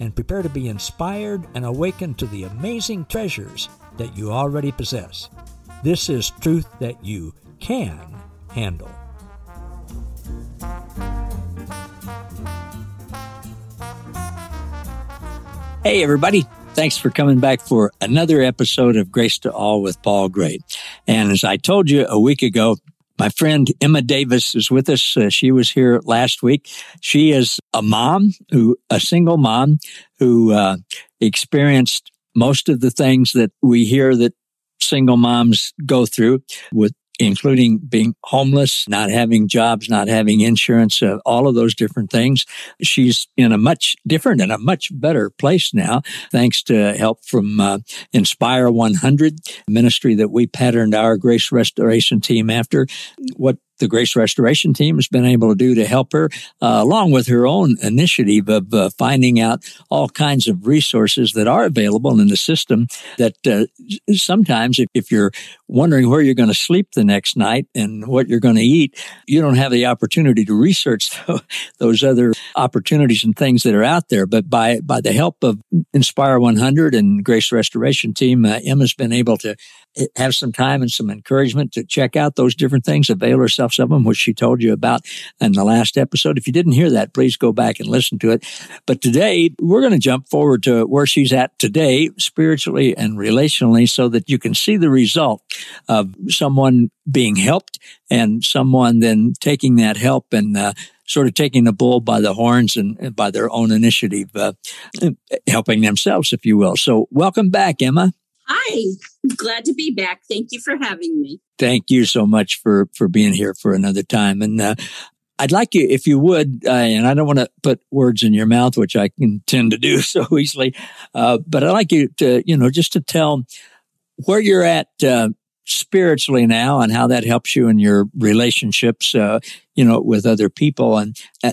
and prepare to be inspired and awakened to the amazing treasures that you already possess. This is truth that you can handle. Hey, everybody. Thanks for coming back for another episode of Grace to All with Paul Gray. And as I told you a week ago, my friend Emma Davis is with us. Uh, she was here last week. She is a mom who, a single mom who uh, experienced most of the things that we hear that single moms go through with including being homeless, not having jobs, not having insurance, uh, all of those different things. She's in a much different and a much better place now, thanks to help from uh, Inspire 100 ministry that we patterned our Grace Restoration team after. What the Grace Restoration team has been able to do to help her, uh, along with her own initiative of uh, finding out all kinds of resources that are available in the system. That uh, sometimes, if, if, you're wondering where you're going to sleep the next night and what you're going to eat, you don't have the opportunity to research those other opportunities and things that are out there. But by by the help of Inspire 100 and Grace Restoration team, uh, Emma's been able to have some time and some encouragement to check out those different things, avail herself of them, which she told you about in the last episode. If you didn't hear that, please go back and listen to it. But today we're going to jump forward to where she's at today, spiritually and relationally, so that you can see the result of someone being helped and someone then taking that help and, uh, sort of taking the bull by the horns and, and by their own initiative, uh, helping themselves, if you will. So welcome back, Emma. Hi, glad to be back. Thank you for having me. Thank you so much for for being here for another time. And uh, I'd like you, if you would, uh, and I don't want to put words in your mouth, which I can tend to do so easily, uh, but I'd like you to, you know, just to tell where you're at uh, spiritually now and how that helps you in your relationships, uh, you know, with other people and uh,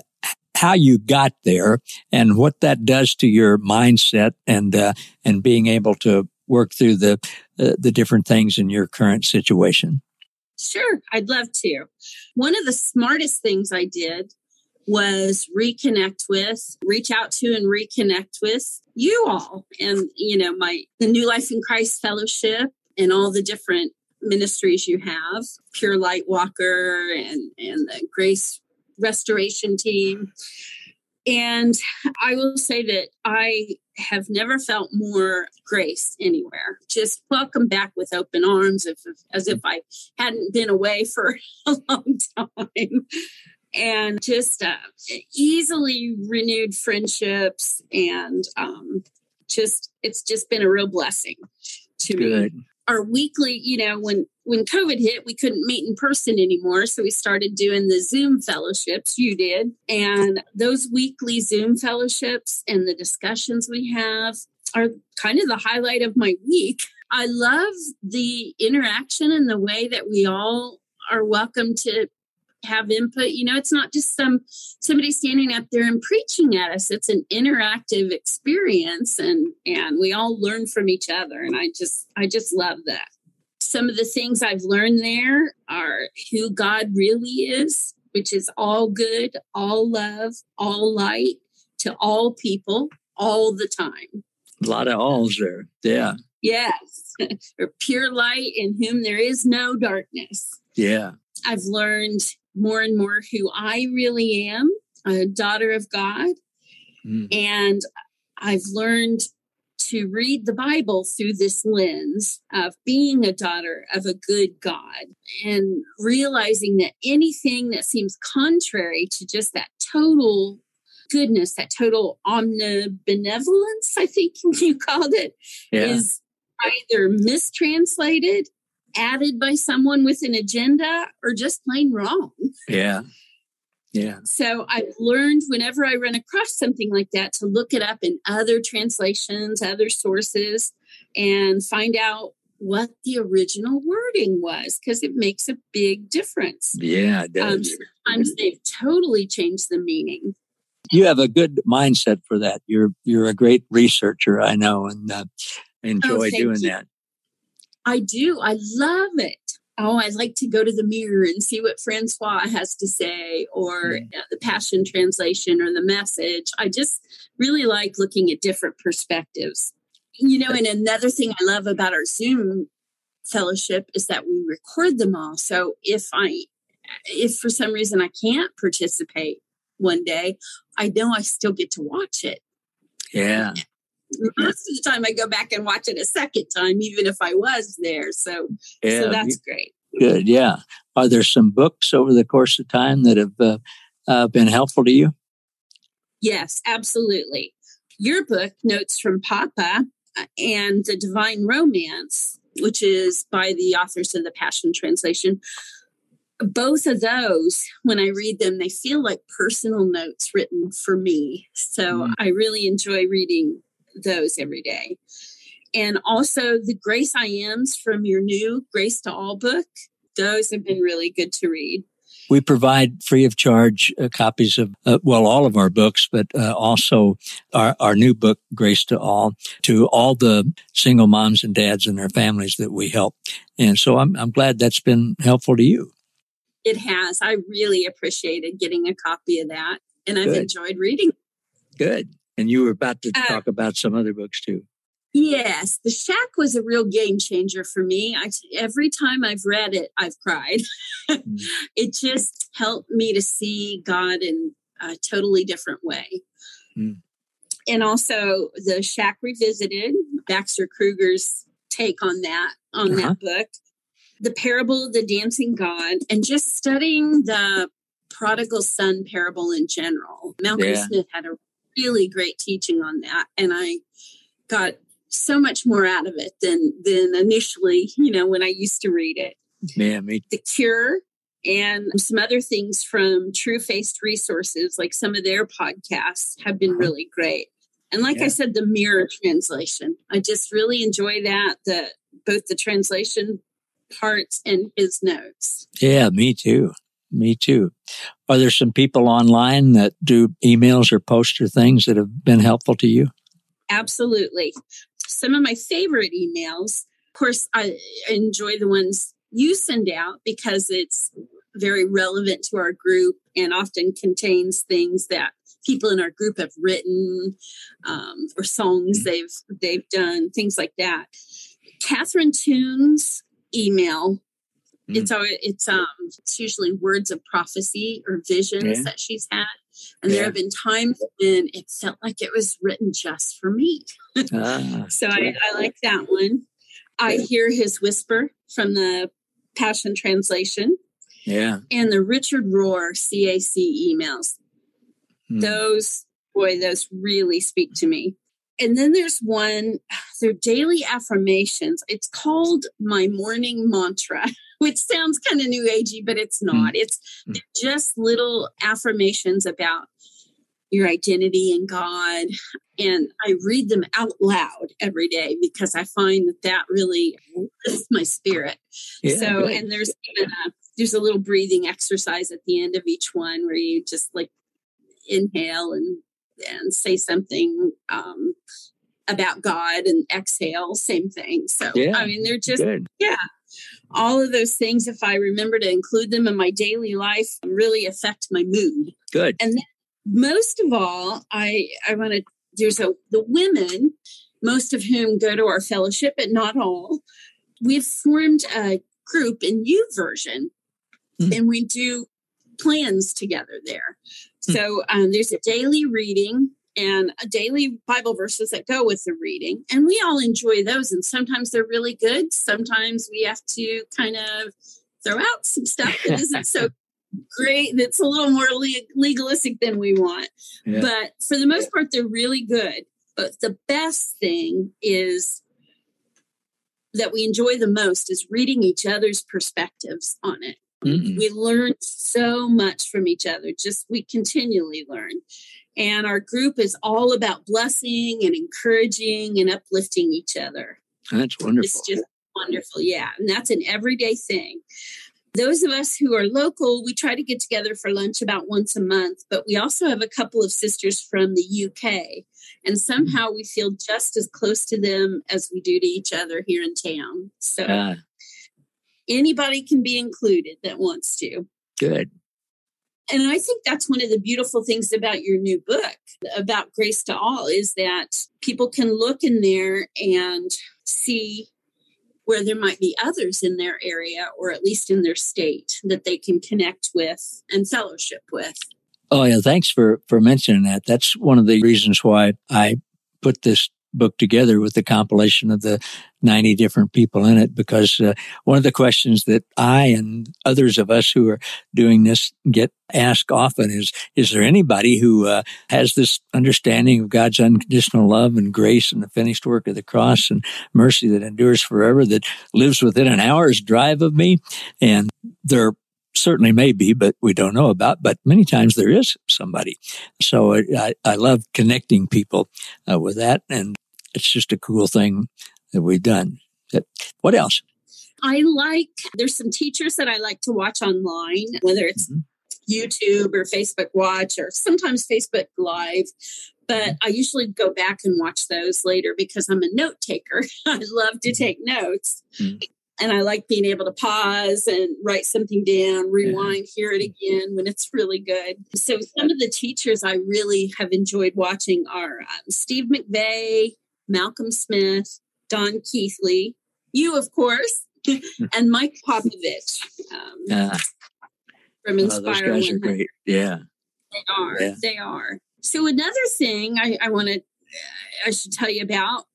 how you got there and what that does to your mindset and uh, and being able to work through the uh, the different things in your current situation? Sure, I'd love to. One of the smartest things I did was reconnect with, reach out to and reconnect with you all and you know my the New Life in Christ fellowship and all the different ministries you have, Pure Light Walker and and the Grace Restoration team. And I will say that I have never felt more grace anywhere. Just welcome back with open arms, if, as if I hadn't been away for a long time. And just uh, easily renewed friendships, and um, just it's just been a real blessing to Good. me our weekly, you know, when when COVID hit, we couldn't meet in person anymore, so we started doing the Zoom fellowships. You did, and those weekly Zoom fellowships and the discussions we have are kind of the highlight of my week. I love the interaction and the way that we all are welcome to have input you know it's not just some somebody standing up there and preaching at us. It's an interactive experience and and we all learn from each other. And i just i just love that. Some of the things i've learned there are who god really is which is all good all love all light to all people all the time. A lot of alls there. Yeah. Yes. Or pure light in whom there is no darkness. Yeah. I've learned more and more who I really am a daughter of God. Mm. And I've learned to read the Bible through this lens of being a daughter of a good God and realizing that anything that seems contrary to just that total goodness, that total omnibenevolence, I think you called it, yeah. is either mistranslated added by someone with an agenda or just plain wrong. Yeah. Yeah. So I've learned whenever I run across something like that to look it up in other translations, other sources, and find out what the original wording was because it makes a big difference. Yeah, it Um, does. sometimes they've totally changed the meaning. you have a good mindset for that. You're you're a great researcher, I know, and uh, enjoy Oh, doing you. that. I do. I love it. Oh, I like to go to the mirror and see what Francois has to say, or uh, the Passion Translation, or the message. I just really like looking at different perspectives. You know, and another thing I love about our Zoom fellowship is that we record them all. So if I, if for some reason I can't participate one day, I know I still get to watch it. Yeah. Most of the time, I go back and watch it a second time, even if I was there. So, Yeah. so that's great. good. Yeah. Are there some books over the course of time that have uh, uh, been helpful to you? Yes, absolutely. Your book, Notes from Papa, uh, and The Divine Romance, which is by the authors of the Passion Translation, both of those, when I read them, they feel like personal notes written for me. So Mm. I really enjoy reading those every day. And also the Grace I Ams from your new Grace to All book, those have been really good to read. We provide free of charge uh, copies of, uh, well, all of our books, but uh, also our, our new book, Grace to All, to all the single moms and dads and their families that we help. And so I'm, I'm glad that's been helpful to you. It has. I really appreciated getting a copy of that. And I've Good. enjoyed reading. Good. And you were about to Uh, talk about some other books too. Yes, The Shack was a real game changer for me. I, every time I've read it, I've cried. Mm. it just helped me to see God in a totally different way. Mm. And also The Shack Revisited, Baxter Kruger's take on that, on Uh-huh. that book. The Parable of the Dancing God, and just studying the prodigal son parable in general. Malcolm Yeah. Smith had a really great teaching on that. And I got so much more out of it than than initially, you know, when I used to read it. Yeah, me. The Cure and some other things from Trueface Resources, like some of their podcasts, have been Uh-huh. really great. And like Yeah. I said, the mirror translation, I just really enjoy that. The both the translation parts and his notes. Yeah, me too. Me too. Are there some people online that do emails or post or things that have been helpful to you? Absolutely. Some of my favorite emails, of course, I enjoy the ones you send out because it's very relevant to our group and often contains things that people in our group have written um, or songs they've they've done, things like that. Catherine Toon's email. Mm. It's always, it's um it's usually words of prophecy or visions Yeah. that she's had, and Yeah. there have been times when it felt like it was written just for me. Ah, So I, I like that one. I hear his whisper from the Passion Translation yeah. and the Richard Rohr CAC emails. Mm. Those, boy, those really speak to me. And then there's one, they're daily affirmations. It's called My Morning Mantra, which sounds kind of new agey, but it's not. It's Mm. just little affirmations about your identity in God. And I read them out loud every day because I find that that really lifts my spirit. Yeah, so, good. and there's even a, there's a little breathing exercise at the end of each one where you just like inhale and and say something um, about God and exhale, same thing. So, Yeah, I mean, they're just good. all of those things. If I remember to include them in my daily life, really affect my mood. Good. And then most of all, I I want to. There's a the women, most of whom go to our fellowship, but not all. We've formed a group in YouVersion, Mm. and we do plans together there. Mm. So um, there's a daily reading and a daily Bible verses that go with the reading, and we all enjoy those. And sometimes they're really good. Sometimes we have to kind of throw out some stuff that isn't so great. That's a little more le- legalistic than we want. Yeah. But for the most part, they're really good. But the best thing is that we enjoy the most is reading each other's perspectives on it. Mm-hmm. We learn so much from each other. Just we continually learn. And our group is all about blessing and encouraging and uplifting each other. That's wonderful. It's just wonderful. Yeah. And that's an everyday thing. Those of us who are local, we try to get together for lunch about once a month, but we also have a couple of sisters from the UK. And somehow we feel just as close to them as we do to each other here in town. So uh, anybody can be included that wants to. Good. And I think that's one of the beautiful things about your new book about Grace to All is that people can look in there and see where there might be others in their area or at least in their state that they can connect with and fellowship with. Oh yeah, thanks for for mentioning that. That's one of the reasons why I put this book together with the compilation of the 90 different people in it because uh, one of the questions that I and others of us who are doing this get asked often is is there anybody who uh, has this understanding of God's unconditional love and grace and the finished work of the cross and mercy that endures forever that lives within an hour's drive of me and there certainly may be, but we don't know about. But many times there is somebody. So I, I love connecting people uh, with that. And it's just a cool thing that we've done. What else? I like, there's some teachers that I like to watch online, whether it's mm-hmm. YouTube or Facebook Watch or sometimes Facebook Live. But mm-hmm. I usually go back and watch those later because I'm a note taker. I love to mm-hmm. take notes. Mm-hmm. And I like being able to pause and write something down, rewind, yeah. hear it again when it's really good. So, some of the teachers I really have enjoyed watching are um, Steve McVey, Malcolm Smith, Don Keathley, you, of course, and Mike Popovich. Um, yeah. From Inspire. Oh, those guys are great. Yeah. They are. Yeah. They are. So another thing I, I want to, I should tell you about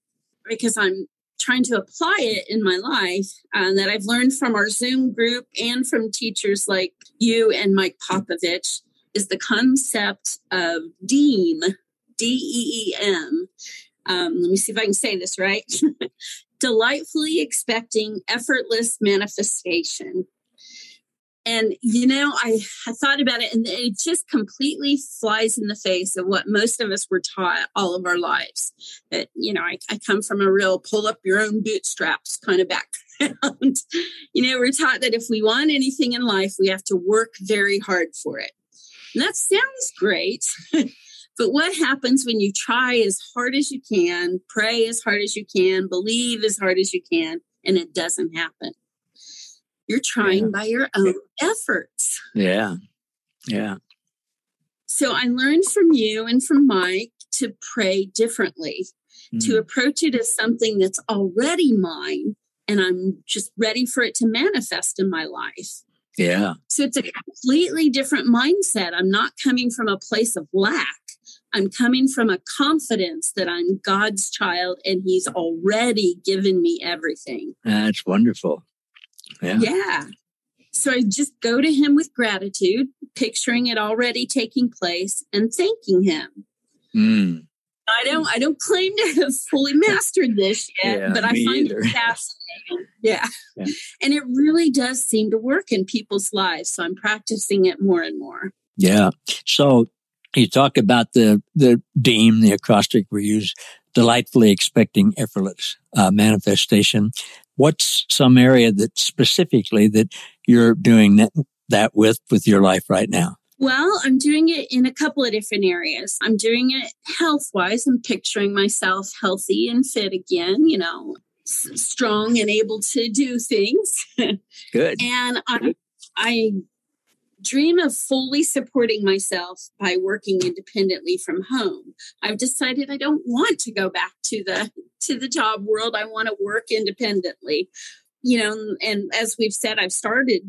because I'm trying to apply it in my life uh, that I've learned from our Zoom group and from teachers like you and Mike Popovich is the concept of DEEM, D E E M, um, let me see if I can say this right. Delightfully expecting effortless manifestation. And, you know, I, I thought about it and it just completely flies in the face of what most of us were taught all of our lives. That, you know, I, I come from a real pull up your own bootstraps kind of background. you know, we're taught that if we want anything in life, we have to work very hard for it. And that sounds great. But what happens when you try as hard as you can, pray as hard as you can, believe as hard as you can, and it doesn't happen? You're trying yeah. by your own efforts. Yeah. Yeah. So I learned from you and from Mike to pray differently, mm. to approach it as something that's already mine and I'm just ready for it to manifest in my life. Yeah. So it's a completely different mindset. I'm not coming from a place of lack. I'm coming from a confidence that I'm God's child and He's already given me everything. That's wonderful. Yeah. Yeah. So I just go to Him with gratitude, picturing it already taking place and thanking Him. Mm. I don't I don't claim to have fully mastered this yet, yeah, but I find either. it fascinating. Yeah. yeah. And it really does seem to work in people's lives. So I'm practicing it more and more. Yeah. So you talk about the the DEEM, the acrostic we use, delightfully expecting effortless uh, manifestation. What's some area that specifically that you're doing that, that with with your life right now? Well, I'm doing it in a couple of different areas. I'm doing it health wise. I'm picturing myself healthy and fit again, you know, s- strong and able to do things. Good. and I, I dream of fully supporting myself by working independently from home. I've decided I don't want to go back to the to the job world. I want to work independently. You know, and as we've said, I've started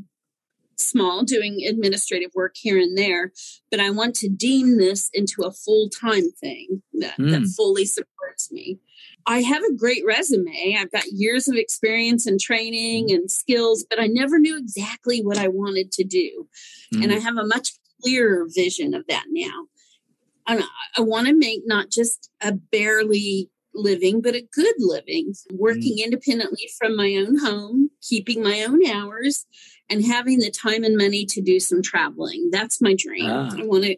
small doing administrative work here and there, but I want to deem this into a full-time thing that, mm. that hmm. fully supports me. I have a great resume. I've got years of experience and training and skills, but I never knew exactly what I wanted to do. Mm-hmm. And I mm-hmm. have a much clearer vision of that now. And I want to make not just a barely living, but a good living, working mm-hmm. independently from my own home, keeping my own hours, and having the time and money to do some traveling. That's my dream. Ah. I want to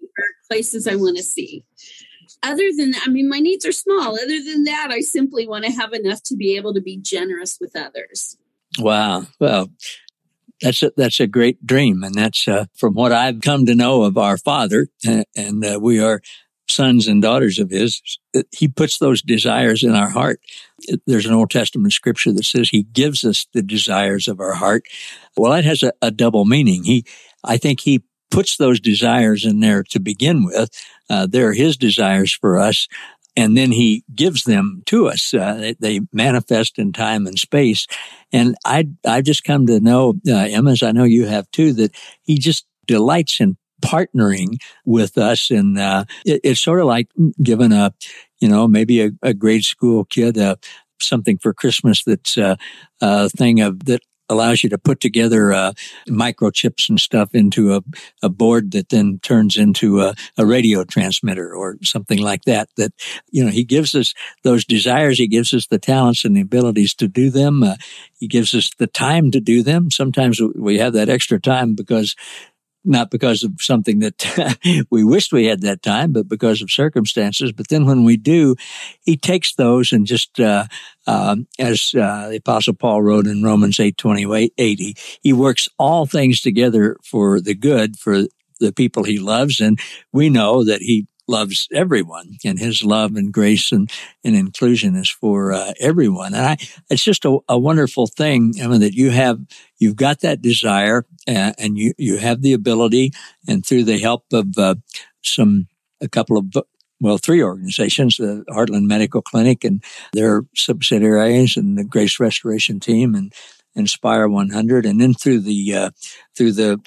places I want to see. Other than that, I mean, my needs are small. Other than that, I simply want to have enough to be able to be generous with others. Wow. Well, that's a, that's a great dream. And that's uh, from what I've come to know of our father. And uh, we are sons and daughters of his. He puts those desires in our heart. There's an Old Testament scripture that says he gives us the desires of our heart. Well, that has a, a double meaning. He, I think he puts those desires in there to begin with. Uh, they're his desires for us and then he gives them to us. Uh, they, they, manifest in time and space. And I, I've just come to know, uh, Emma, as I know you have too, that he just delights in partnering with us. And, uh, it, it's sort of like giving a, you know, maybe a, a grade school kid, uh, something for Christmas that's uh, a thing of that allows you to put together uh, microchips and stuff into a, a board that then turns into a, a, radio transmitter or something like that. That, you know, he gives us those desires. He gives us the talents and the abilities to do them. Uh, he gives us the time to do them. Sometimes we have that extra time because not because of something that we wished we had that time, but because of circumstances. But then when we do, he takes those and just, uh, um, as uh, the Apostle Paul wrote in Romans 8, 28, 80, he works all things together for the good for the people he loves. And we know that he loves everyone and his love and grace and, and inclusion is for uh, everyone. And I, it's just a, a wonderful thing, Emma, that you have, you've got that desire uh, and you, you have the ability and through the help of uh, some, a couple of well, three organizations, the Heartland Medical Clinic and their subsidiaries and the Grace Restoration Team and Inspire 100. And then through the, uh, through the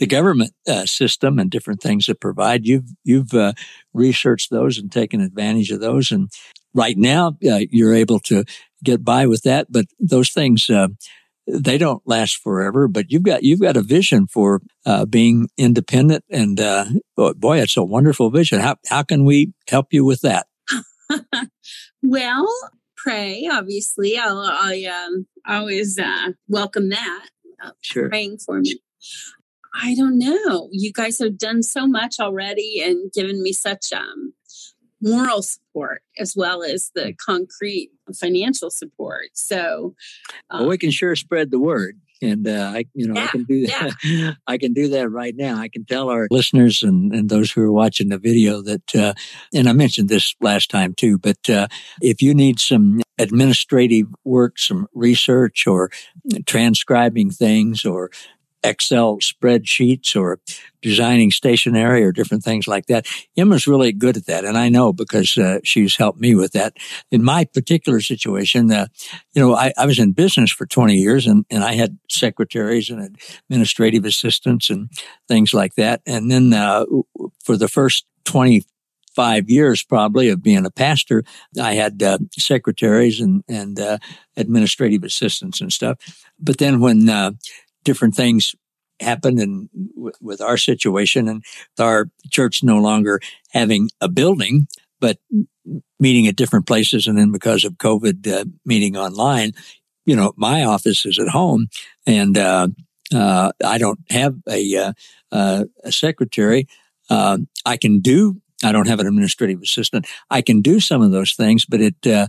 the government uh, system and different things that provide. You've you've uh, researched those and taken advantage of those, and right now uh, you're able to get by with that. But those things uh, they don't last forever. But you've got you've got a vision for uh, being independent, and uh, boy, it's a wonderful vision. How how can we help you with that? well, pray. Obviously, I'll, I um, always welcome that. Sure. Praying for me. I don't know. You guys have done so much already and given me such um, moral support as well as the concrete financial support. So, um, well, we can sure spread the word. And uh, I, you know, yeah, I can do that. Yeah. I can do that right now. I can tell our listeners and, and those who are watching the video that, uh, and I mentioned this last time too. But uh, if you need some administrative work, some research, or transcribing things, or Excel spreadsheets or designing stationery or different things like that. Emma's really good at that. And I know because uh, she's helped me with that. In my particular situation, uh, you know, I, I, was in business for 20 years and, and I had secretaries and administrative assistants and things like that. And then uh, for the first 25 years probably of being a pastor, I had uh, secretaries and, and uh, administrative assistants and stuff. But then when uh, different things happened and w- with our situation and our church no longer having a building, but meeting at different places. And then because of COVID, uh, meeting online, you know, my office is at home and, uh, uh, I don't have a, uh, uh, a secretary. Uh, I can do, I don't have an administrative assistant. I can do some of those things, but it,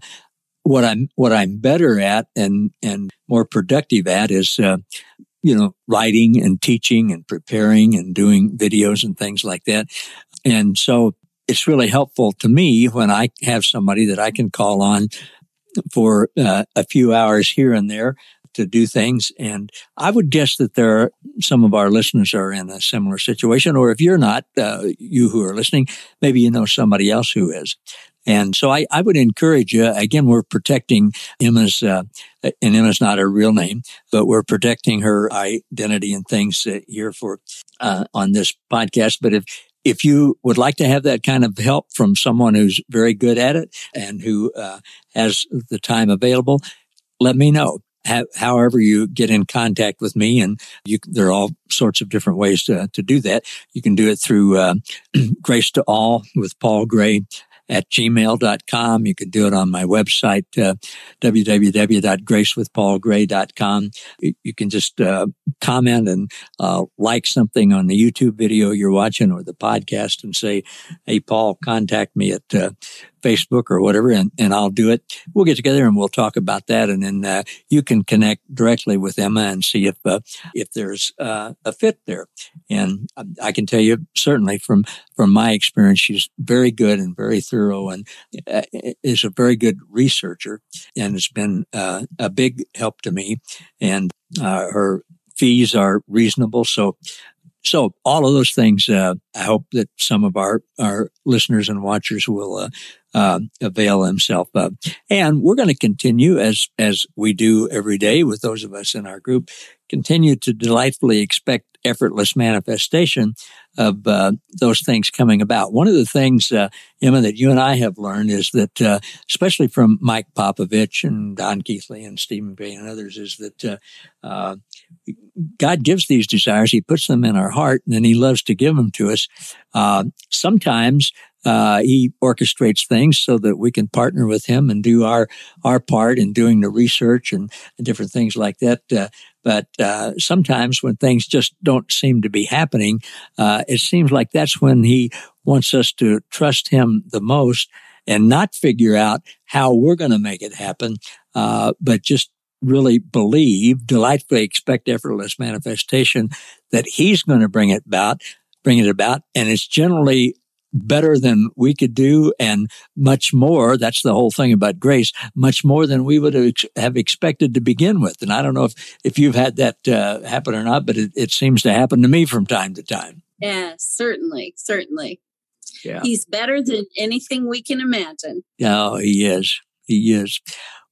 what I'm, what I'm better at and, and more productive at is, you know, writing and teaching and preparing and doing videos and things like that. And so it's really helpful to me when I have somebody that I can call on for uh, a few hours here and there to do things. And I would guess that there are some of our listeners are in a similar situation. Or if you're not, uh, you who are listening, maybe you know somebody else who is. And so I, I would encourage you, again, we're protecting Emma's, uh, and Emma's not her real name, but we're protecting her identity and things here for, uh, on this podcast. But if, if you would like to have that kind of help from someone who's very good at it and who, uh, has the time available, let me know. however you get in contact with me and you, there are all sorts of different ways to, to do that. You can do it through, uh, Grace to All with Paul Gray at gmail.com. You can do it on my website, uh, www.gracewithpaulgray.com. You, you can just uh, comment and uh, like something on the YouTube video you're watching or the podcast and say, Hey, Paul, contact me at uh, Facebook or whatever, and, and I'll do it. We'll get together and we'll talk about that. And then uh, you can connect directly with Emma and see if uh, if there's uh, a fit there. And I can tell you certainly from from my experience, she's very good and very thorough, and uh, is a very good researcher, and has been uh, a big help to me. And uh, her fees are reasonable, so so all of those things, uh, I hope that some of our, our listeners and watchers will, uh, uh, avail themselves of. And we're going to continue as, as we do every day with those of us in our group, continue to delightfully expect effortless manifestation of uh, those things coming about. One of the things, uh, Emma, that you and I have learned is that, uh, especially from Mike Popovich and Don Keathley and Stephen Gray and others, is that uh, uh, God gives these desires. He puts them in our heart, and then He loves to give them to us. Uh, sometimes uh, he orchestrates things so that we can partner with him and do our our part in doing the research and, and different things like that. Uh, but uh, sometimes when things just don't seem to be happening, uh, it seems like that's when he wants us to trust him the most and not figure out how we're going to make it happen, uh, but just really believe, delightfully expect effortless manifestation that he's going to bring it about, bring it about. And it's generally better than we could do and much more. That's the whole thing about grace, much more than we would have expected to begin with. And I don't know if, if you've had that uh, happen or not, but it, it seems to happen to me from time to time. Yeah, certainly. Certainly. Yeah. He's better than anything we can imagine. Oh, he is. He is.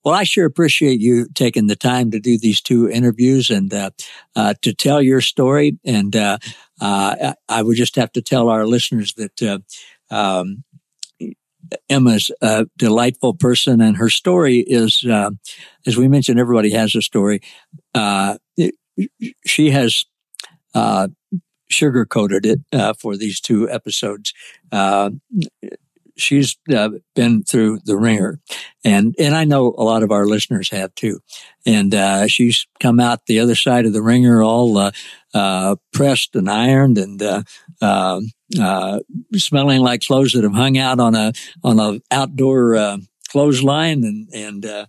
Well, I sure appreciate you taking the time to do these two interviews and uh, uh, to tell your story. And uh, uh I would just have to tell our listeners that uh, um, Emma's a delightful person, and her story is, uh, as we mentioned, everybody has a story. It, she has sugar coated it for these two episodes she's uh, been through the ringer. And and I know a lot of our listeners have too. And uh, she's come out the other side of the ringer all uh, uh pressed and ironed and uh, um, uh, smelling like clothes that have hung out on a on a outdoor clothesline and and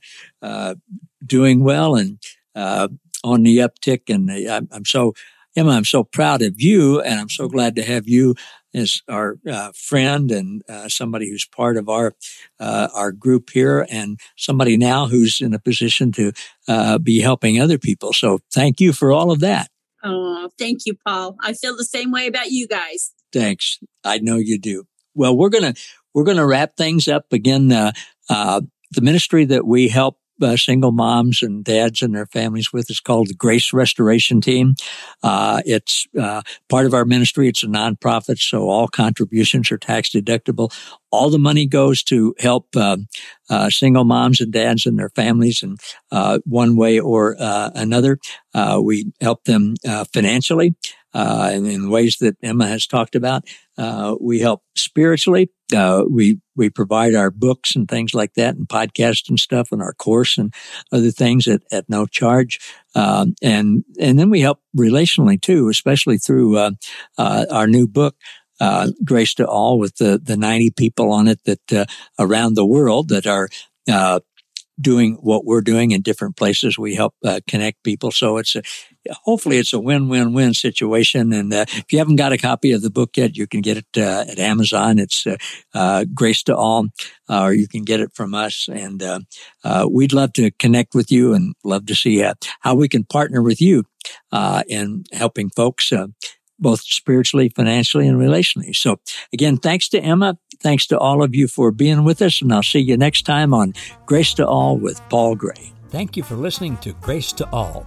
doing well and on the uptick. And I'm so Emma, I'm so proud of you and I'm so glad to have you as our uh, friend and uh, somebody who's part of our uh, our group here, and somebody now who's in a position to uh, be helping other people. So thank you for all of that. Oh, thank you, Paul. I feel the same way about you guys. Thanks. I know you do. Well, we're gonna we're gonna wrap things up again. Uh, uh, the ministry that we help uh, single moms and dads and their families with is called the Grace Restoration Team. Uh, it's uh, part of our ministry. It's a nonprofit, so all contributions are tax deductible. All the money goes to help uh, uh, single moms and dads and their families in uh, one way or another. we help them financially uh, and in ways that Emma has talked about. Uh, we help spiritually. Uh, we we provide our books and things like that, and podcasts and stuff, and our course and other things at, at no charge. Um, and and then we help relationally too, especially through uh, uh, our new book. Uh, Grace to All with the, the 90 people on it that around the world that are doing what we're doing in different places. We help uh, connect people. So it's a, hopefully it's a win-win-win situation. And uh, if you haven't got a copy of the book yet, you can get it uh, at Amazon. It's uh, uh, Grace to All, uh, or you can get it from us. And we'd love to connect with you and love to see how we can partner with you in helping folks both spiritually, financially, and relationally. So again, thanks to Emma. Thanks to all of you for being with us. And I'll see you next time on Grace to All with Paul Gray. Thank you for listening to Grace to All.